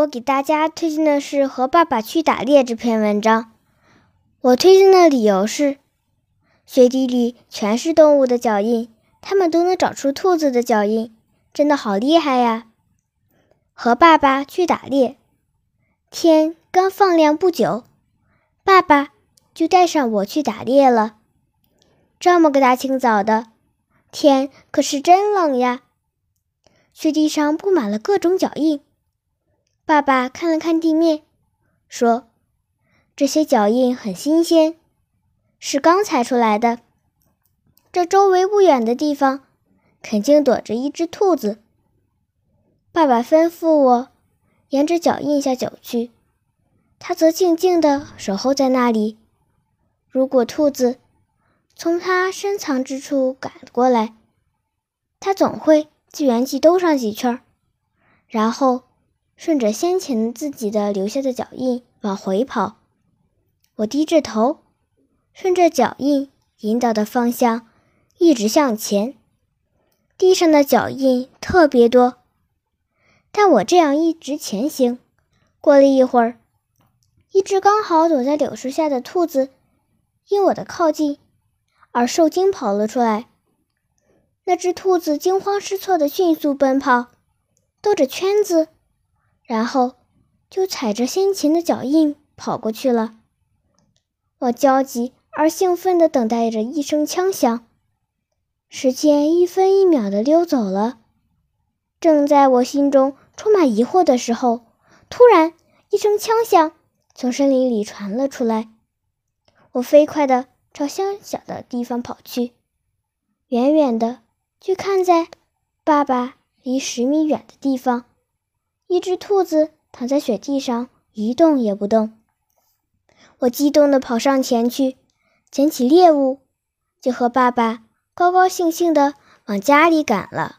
我给大家推荐的是《和爸爸去打猎》这篇文章。我推荐的理由是，雪地里全是动物的脚印，它们都能找出兔子的脚印，真的好厉害呀！和爸爸去打猎，天刚放亮不久，爸爸就带上我去打猎了。这么个大清早的，天可是真冷呀！雪地上布满了各种脚印。爸爸看了看地面，说：“这些脚印很新鲜，是刚踩出来的。这周围不远的地方，肯定躲着一只兔子。”爸爸吩咐我沿着脚印下走去，他则静静地守候在那里。如果兔子从他深藏之处赶过来，他总会自圆其兜上几圈，然后。顺着先前自己的留下的脚印往回跑，我低着头，顺着脚印引导的方向一直向前。地上的脚印特别多，但我这样一直前行。过了一会儿，一只刚好躲在柳树下的兔子因我的靠近而受惊跑了出来。那只兔子惊慌失措地迅速奔跑，兜着圈子。然后就踩着先前的脚印跑过去了。我焦急而兴奋地等待着一声枪响，时间一分一秒地溜走了。正在我心中充满疑惑的时候，突然一声枪响从森林里传了出来。我飞快地朝枪响的地方跑去，远远的就看在爸爸离十米远的地方。一只兔子躺在雪地上，一动也不动。我激动地跑上前去，捡起猎物，就和爸爸高高兴兴地往家里赶了。